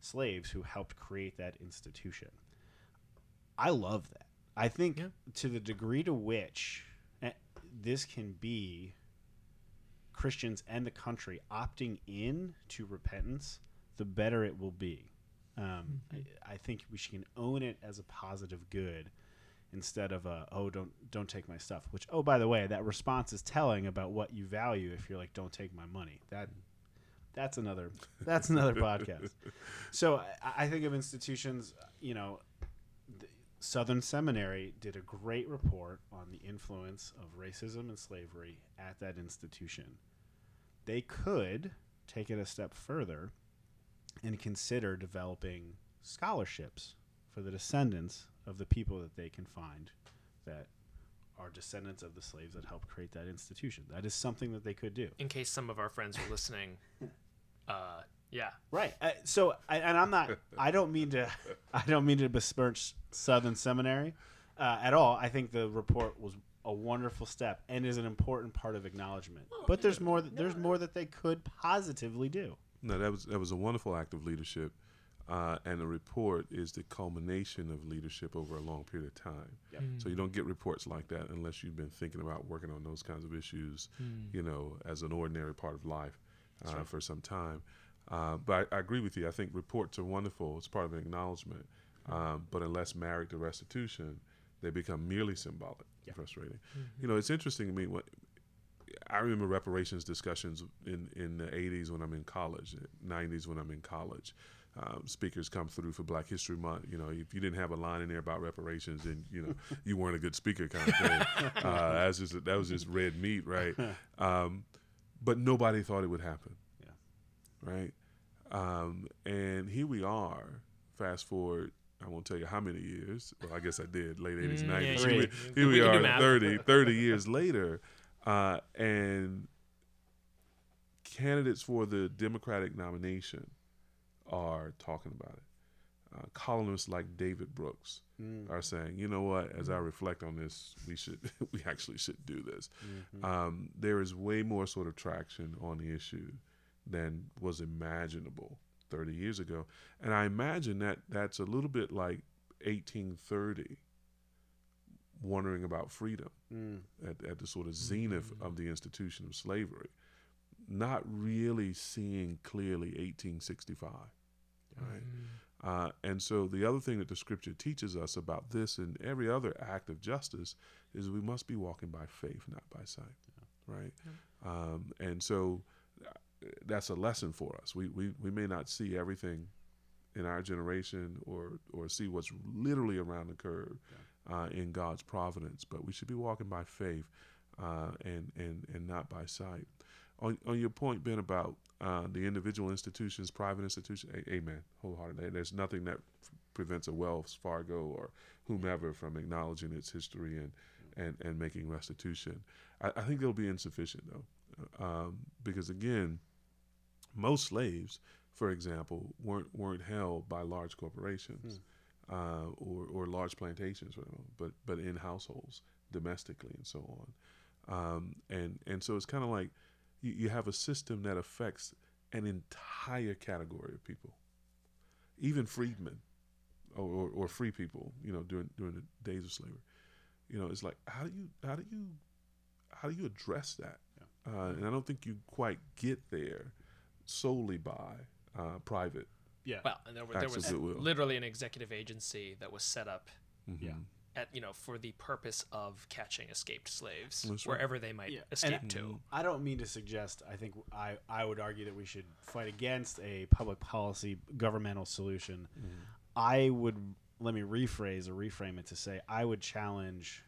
slaves who helped create that institution. I love that. I think Yeah. to the degree to which eh, this can be Christians and the country opting in to repentance, the better it will be. Um, I, I think we should own it as a positive good instead of a oh don't don't take my stuff. Which oh by the way, that response is telling about what you value. If you're like don't take my money, that that's another that's another podcast. [laughs] So I, I think of institutions, you know, the Southern Seminary did a great report on the influence of racism and slavery at that institution. They could take it a step further and consider developing scholarships for the descendants of the people that they can find that are descendants of the slaves that helped create that institution. That is something that they could do. in case some of our friends are listening. [laughs] Uh, yeah. Right. Uh, so, I, and I'm not. I don't mean to. [laughs] I don't mean to besmirch Southern Seminary uh, at all. I think the report was a wonderful step and is an important part of acknowledgement. But there's more. That, there's more that they could positively do. No, that was that was a wonderful act of leadership, uh, and the report is the culmination of leadership over a long period of time. Yep. So you don't get reports like that unless you've been thinking about working on those kinds of issues, you know, as an ordinary part of life uh, for some time. Uh, but I, I agree with you. I think reports are wonderful. It's part of an acknowledgement. Um, but unless married to restitution, they become merely symbolic, Yeah. frustrating. You know, it's interesting to me. What, I remember reparations discussions in, in the 80s when I'm in college, 90s when I'm in college. Um, speakers come through for Black History Month. You know, if you didn't have a line in there about reparations, then you know [laughs] you weren't a good speaker, kind of thing. [laughs] uh, that was just that was just red meat, right? [laughs] Um, but nobody thought it would happen, Yeah. right? Um, and here we are. Fast forward, I won't tell you how many years. Well, I guess I did, late 80s, Mm, yeah, 90s. Here we, here We we are, math. 30, 30 years later, uh, and candidates for the Democratic nomination are talking about it. Uh, columnists like David Brooks Mm. are saying, you know what? As I reflect on this, we should, [laughs] we actually should do this. Mhm. Um, there is way more sort of traction on the issue than was imaginable 30 years ago, and I imagine that that's a little bit like 1830, wondering about freedom Mm. at, at the sort of zenith of the institution of slavery, not really seeing clearly 1865. Right. Uh, and so the other thing that the scripture teaches us about this and every other act of justice is we must be walking by faith, not by sight, right? Um, and so uh, that's a lesson for us. We, we we may not see everything in our generation or or see what's literally around the curve uh, in God's providence, but we should be walking by faith uh, and and and not by sight. On on your point, Ben, about uh, the individual institutions, private institutions, a- amen, wholeheartedly. There's nothing that f- prevents a Wells Fargo or whomever from acknowledging its history and and, and making restitution. I, I think it'll be insufficient though, um, because again, most slaves, for example, weren't weren't held by large corporations uh, or or large plantations, but but in households domestically and so on. Um, and and so it's kind of like you, you have a system that affects an entire category of people, even freedmen or, or, or free people, you know, during during the days of slavery. You know, it's like how do you how do you how do you address that? Uh, and I don't think you quite get there solely by uh, private. Yeah. Well, and there, were, there was literally an executive agency that was set up Mhm. Yeah. At you know for the purpose of catching escaped slaves That's right. wherever they might Yeah, escape and- to. I don't mean to suggest. I think I, I would argue that we should fight against a public policy governmental solution. Mm-hmm. I would let me rephrase or reframe it to say I would challenge,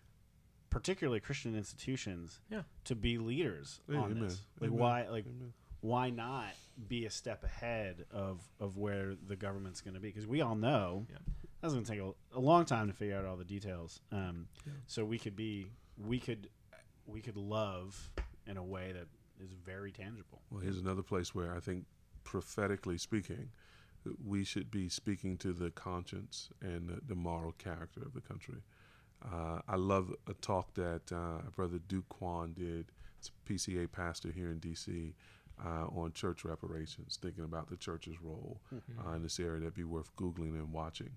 particularly Christian institutions, Yeah. to be leaders Yeah, on amen. this. Like Amen. why like Amen. why not be a step ahead of of where the government's going to be? Because we all know Yeah. That's going to take a, a long time to figure out all the details. Um, Yeah. So we could be we could we could love in a way that is very tangible. Well, here's another place where I think, prophetically speaking, we should be speaking to the conscience and the, the moral character of the country. Uh, I love a talk that uh, Brother Duke Kwon did. It's a PCA pastor here in D.C. Uh, on church reparations, thinking about the church's role uh, in this area. That'd be worth googling and watching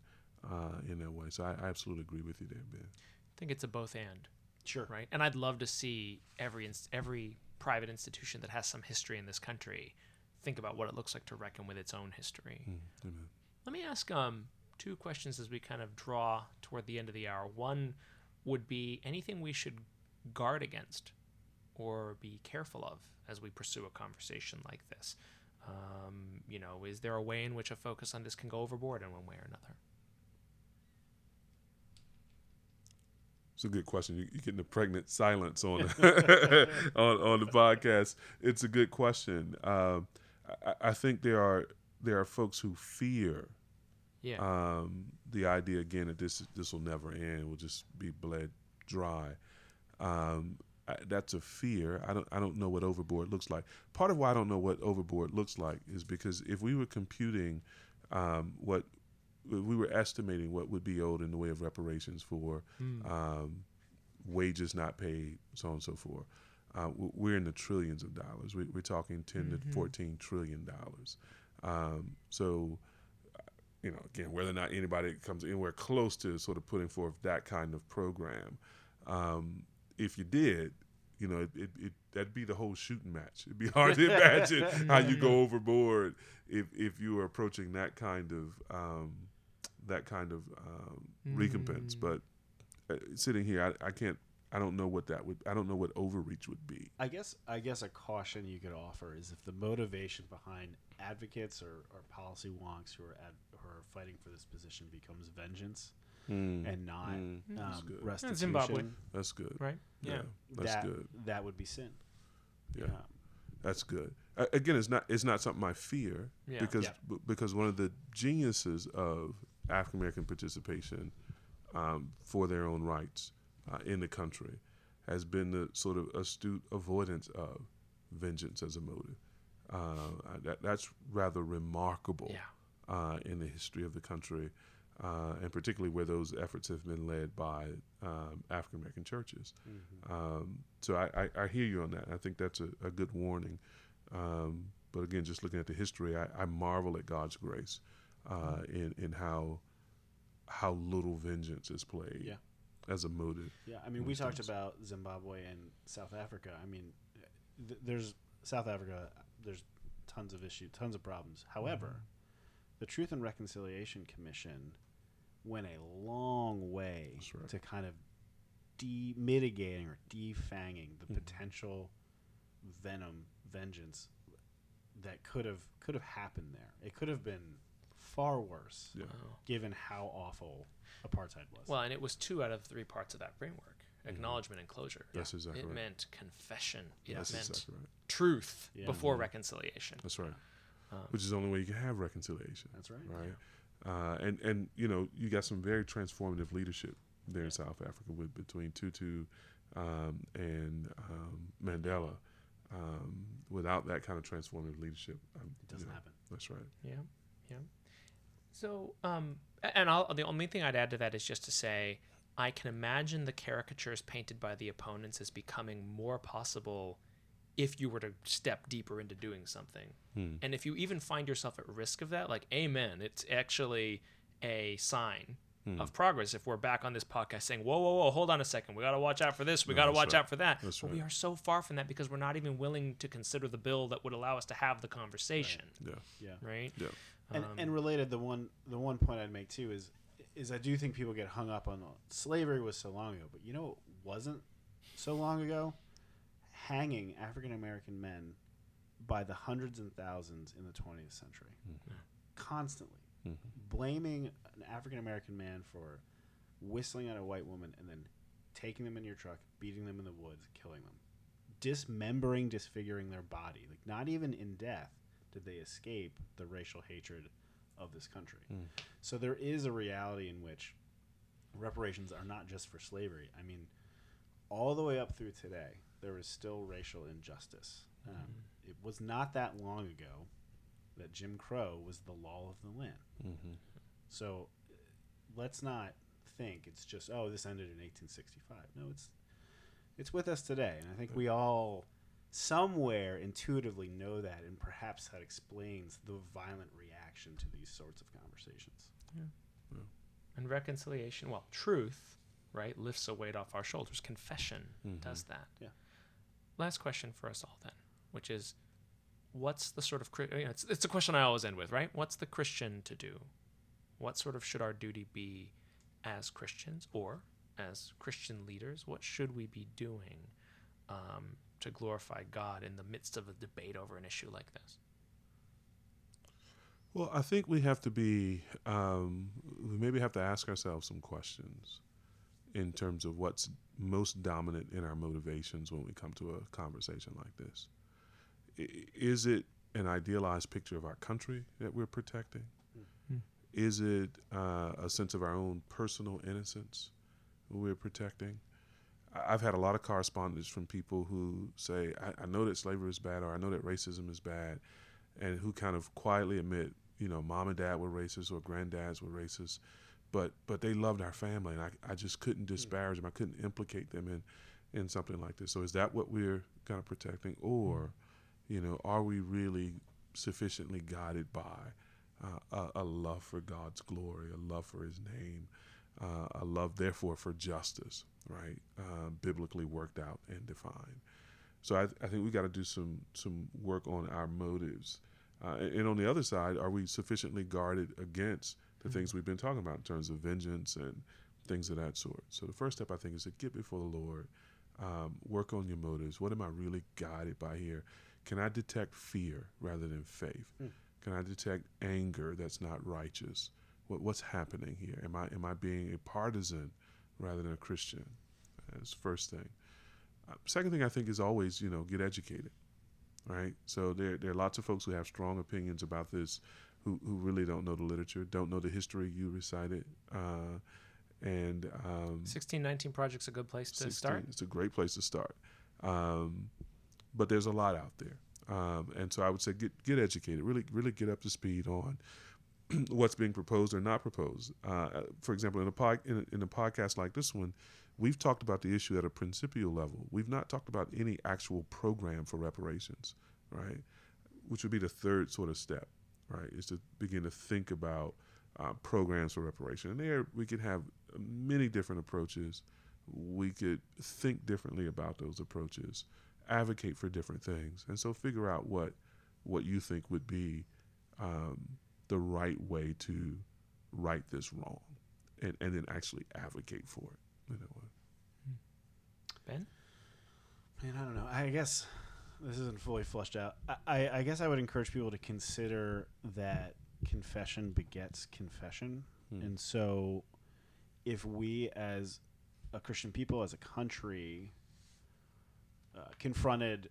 uh, in that way. So I, I absolutely agree with you there, Ben. I think it's a both and. Sure. right? And I'd love to see every every private institution that has some history in this country think about what it looks like to reckon with its own history. Amen. Let me ask um, two questions as we kind of draw toward the end of the hour. One would be anything we should guard against or be careful of as we pursue a conversation like this. Um, you know, is there a way in which a focus on this can go overboard in one way or another? It's a good question. You- You're getting the pregnant silence on [laughs] [laughs] on on the podcast. It's a good question. Um, I, I think there are there are folks who fear Yeah. um, the idea again that this this will never end. We'll just be bled dry. Um, I, that's a fear. I don't I don't know what overboard looks like. Part of why I don't know what overboard looks like is because if we were computing um, what we were estimating what would be owed in the way of reparations for um, wages not paid, so on and so forth. Uh, we're in the trillions of dollars. We, we're talking 10 to 14 trillion dollars. Um, so, you know, again, whether or not anybody comes anywhere close to sort of putting forth that kind of program, um, if you did, you know, it, it, it that'd be the whole shooting match. It'd be [laughs] hard to imagine [laughs] how you go overboard if if you were approaching that kind of um, that kind of um, recompense. But uh, sitting here, I, I can't. I don't know what that would. I don't know what overreach would be. I guess I guess a caution you could offer is if the motivation behind advocates or, or policy wonks who are ad, who are fighting for this position becomes vengeance and not Mm. That's um, good. restitution. Zimbabwe. That's good. right? Yeah, that's that, good. That would be sin. Yeah, Um, that's good. Uh, again, it's not. It's not something I fear Yeah. because Yeah. b- because one of the geniuses of African American participation um, for their own rights uh, in the country has been the sort of astute avoidance of vengeance as a motive. Uh, that, that's rather remarkable Yeah. uh, in the history of the country, uh, and particularly where those efforts have been led by um, African American churches. Um, so I, I, I hear you on that. I think that's a, a good warning. Um, but again, just looking at the history, I, I marvel at God's grace uh, in in how how little vengeance is played Yeah. as a motive. Yeah, I mean, we talked about Zimbabwe and South Africa. I mean, th- there's South Africa. There's tons of issues, tons of problems. However, Mm-hmm. the Truth and Reconciliation Commission went a long way right. to kind of de mitigating or defanging the Mhm. potential venom vengeance that could have could have happened there. It could have been far worse Yeah. Given how awful apartheid was. Well, and it was two out of three parts of that framework: acknowledgement and closure. That's exactly it right. meant confession. It That's meant exactly right. truth Yeah. before Mhm. reconciliation. That's right. Um, Which is the only way you can have reconciliation. That's right. right? Uh, and and you know you got some very transformative leadership there in South Africa with between Tutu um, and um, Mandela. Um, without that kind of transformative leadership, um, It doesn't you know, happen. That's right. Yeah, yeah. So, um, and I'll, the only thing I'd add to that is just to say, I can imagine the caricatures painted by the opponents as becoming more possible if you were to step deeper into doing something. Hmm. And if you even find yourself at risk of that, like, amen, it's actually a sign Hmm. of progress if we're back on this podcast saying, whoa, whoa, whoa, hold on a second. We got to watch out for this. We No, got to watch right. out for that. That's but we are so far from that because we're not even willing to consider the bill that would allow us to have the conversation. Yeah. Yeah. Right? Yeah. And, Um, and related, the one the one point I'd make too is is I do think people get hung up on slavery was so long ago, but you know it wasn't so long ago. Hanging African American men by the hundreds and thousands in the 20th century, Mhm. constantly Mhm. blaming an African American man for whistling at a white woman and then taking them in your truck, beating them in the woods, killing them, dismembering, disfiguring their body. Like not even in death did they escape the racial hatred of this country. Mm. So there is a reality in which reparations are not just for slavery. I mean, all the way up through today, there is still racial injustice. Um, it was not that long ago that Jim Crow was the law of the land. Mhm. So uh, let's not think it's just oh this ended in 1865. No, it's it's with us today, and I think we all somewhere intuitively know that, and perhaps that explains the violent reaction to these sorts of conversations. And reconciliation, well, truth, right, lifts a weight off our shoulders. Confession Mhm. does that. Yeah. Last question for us all then, which is, what's the sort of you know, it's it's a question I always end with, right? What's the Christian to do? What sort of should our duty be as Christians or as Christian leaders? What should we be doing um, to glorify God in the midst of a debate over an issue like this? Well, I think we have to be, um, we maybe have to ask ourselves some questions in terms of what's most dominant in our motivations when we come to a conversation like this. Is it an idealized picture of our country that we're protecting? Hmm. Is it uh, a sense of our own personal innocence we're protecting? I've had a lot of correspondence from people who say, I, I know that slavery is bad or I know that racism is bad, and who kind of quietly admit, you know, mom and dad were racist or granddads were racist, but but they loved our family, and I, I just couldn't disparage them. I couldn't implicate them in, in something like this. So is that what we're kind of protecting, or, you know, are we really sufficiently guided by uh, a, a love for God's glory, a love for His name, uh, a love therefore for justice, right? Uh, biblically worked out and defined. So I, I think we got to do some some work on our motives. Uh, and, and on the other side, are we sufficiently guarded against the things we've been talking about in terms of vengeance and things of that sort? So the first step, I think, is to get before the Lord, um, work on your motives. What am I really guided by here? Can I detect fear rather than faith? Hmm. Can I detect anger that's not righteous? What, what's happening here? Am I am I being a partisan rather than a Christian? That's the first thing. Uh, second thing I think is always you know get educated, right? So there there are lots of folks who have strong opinions about this, who who really don't know the literature, don't know the history you recited, uh, and um, 1619 Project's a good place to 16 start. It's a great place to start. Um, but there's a lot out there. Um, and so I would say get get educated, really really get up to speed on [clears throat] what's being proposed or not proposed. Uh, for example, in a, pod, in, a, in a podcast like this one, we've talked about the issue at a principial level. We've not talked about any actual program for reparations, right? Which would be the third sort of step, right? Is to begin to think about uh, programs for reparation. And there we could have many different approaches. We could think differently about those approaches, advocate for different things, and so figure out what what you think would be um, the right way to right this wrong and, and then actually advocate for it. You know, Ben? Man, I don't know. I guess this isn't fully fleshed out. I, I, I guess I would encourage people to consider that confession begets confession. Hmm. And so if we as a Christian people, as a country, uh, confronted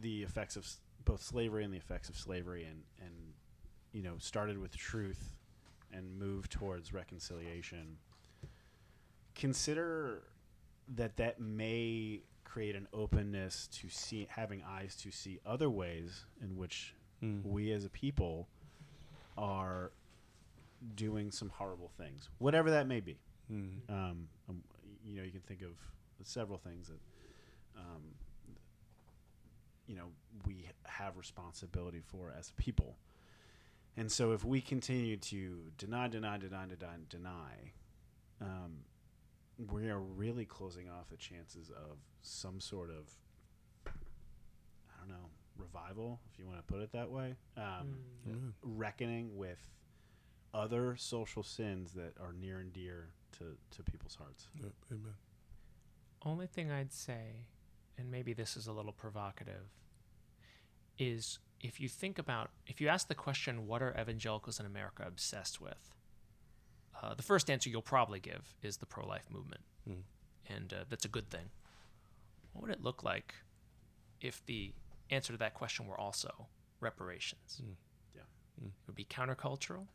the effects of s- both slavery and the effects of slavery and, and you know, started with truth and moved towards reconciliation, consider that that may create an openness to see having eyes to see other ways in which Mm. we as a people are doing some horrible things, whatever that may be. Mm. Um, um, you know, you can think of several things that, um, you know, we have responsibility for as a people. And so, if we continue to deny, deny, deny, deny, deny, um, we are really closing off the chances of some sort of, I don't know, revival, if you want to put it that way. Um, Mm. reckoning with other social sins that are near and dear to, to people's hearts. Yep. Amen. Only thing I'd say, and maybe this is a little provocative, is if you think about, if you ask the question, what are evangelicals in America obsessed with? Uh, the first answer you'll probably give is the pro life movement. Mm. And uh, that's a good thing. What would it look like if the answer to that question were also reparations? Mm. Yeah. Mm. It would be countercultural.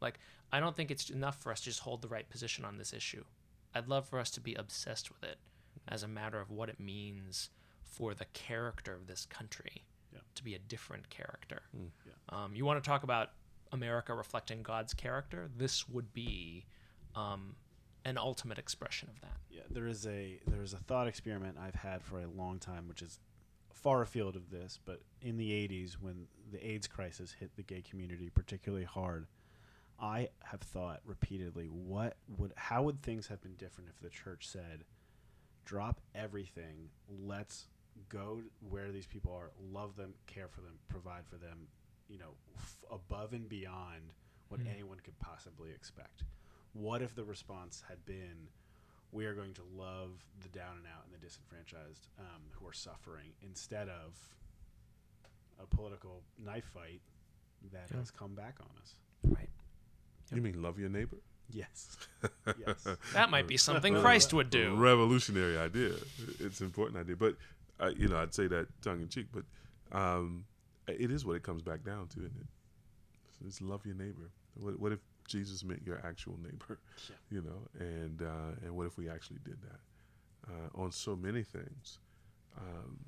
Like, I don't think it's enough for us to just hold the right position on this issue. I'd love for us to be obsessed with it as a matter of what it means for the character of this country Yeah. To be a different character. Mm. Yeah. Um, you want to talk about America reflecting God's character? This would be um, an ultimate expression of that. Yeah, there is a there is a thought experiment I've had for a long time, which is far afield of this, but in the '80s when the AIDS crisis hit the gay community particularly hard, I have thought repeatedly, what would how would things have been different if the church said, "Drop everything, let's go where these people are, love them, care for them, provide for them, you know, f- above and beyond what Hmm. anyone could possibly expect." What if the response had been, we are going to love the down and out and the disenfranchised um, who are suffering instead of a political knife fight that Yeah. has come back on us. Right. You mean love your neighbor? Yes. [laughs] yes. That might be something Christ would do. Revolutionary idea. It's an important idea, but uh, you know, I'd say that tongue in cheek, but um, it is what it comes back down to, isn't it? It's love your neighbor. What, what if Jesus meant your actual neighbor? Yeah. [laughs] You know, and uh, and what if we actually did that uh, on so many things? Um,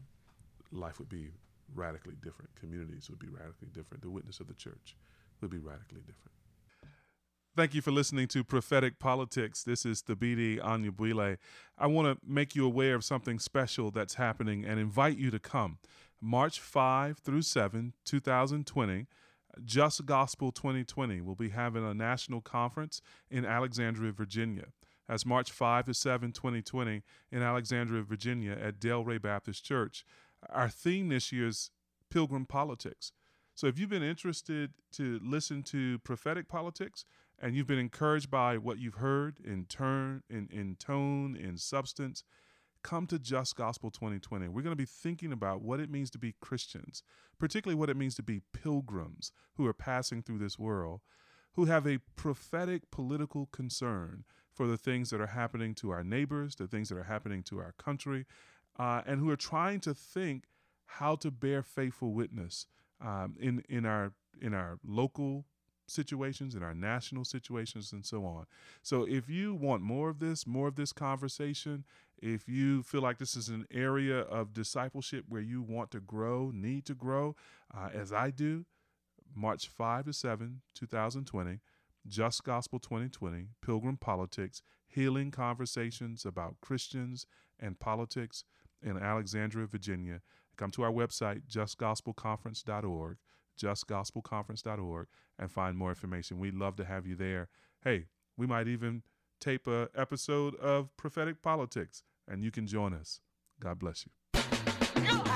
life would be radically different. Communities would be radically different. The witness of the church would be radically different. Thank you for listening to Prophetic Politics. This is Thabiti Anyabwile. I want to make you aware of something special that's happening and invite you to come. March 5 through 7, 2020, Just Gospel 2020 will be having a national conference in Alexandria, Virginia. That's March 5 to 7, 2020, in Alexandria, Virginia, at Delray Baptist Church. Our theme this year is Pilgrim Politics. So if you've been interested to listen to prophetic politics and you've been encouraged by what you've heard in turn, in, in tone, in substance, come to Just Gospel 2020. We're going to be thinking about what it means to be Christians, particularly what it means to be pilgrims who are passing through this world, who have a prophetic political concern for the things that are happening to our neighbors, the things that are happening to our country, uh, and who are trying to think how to bear faithful witness um, in in our in our local situations, in our national situations, and so on. So, if you want more of this, more of this conversation, if you feel like this is an area of discipleship where you want to grow, need to grow, uh, as I do, March 5 to 7, 2020, Just Gospel 2020, Pilgrim Politics, Healing Conversations about Christians and Politics in Alexandria, Virginia. Come to our website, justgospelconference.org, justgospelconference.org, and find more information. We'd love to have you there. Hey, we might even tape a episode of Prophetic Politics, and you can join us. God bless you.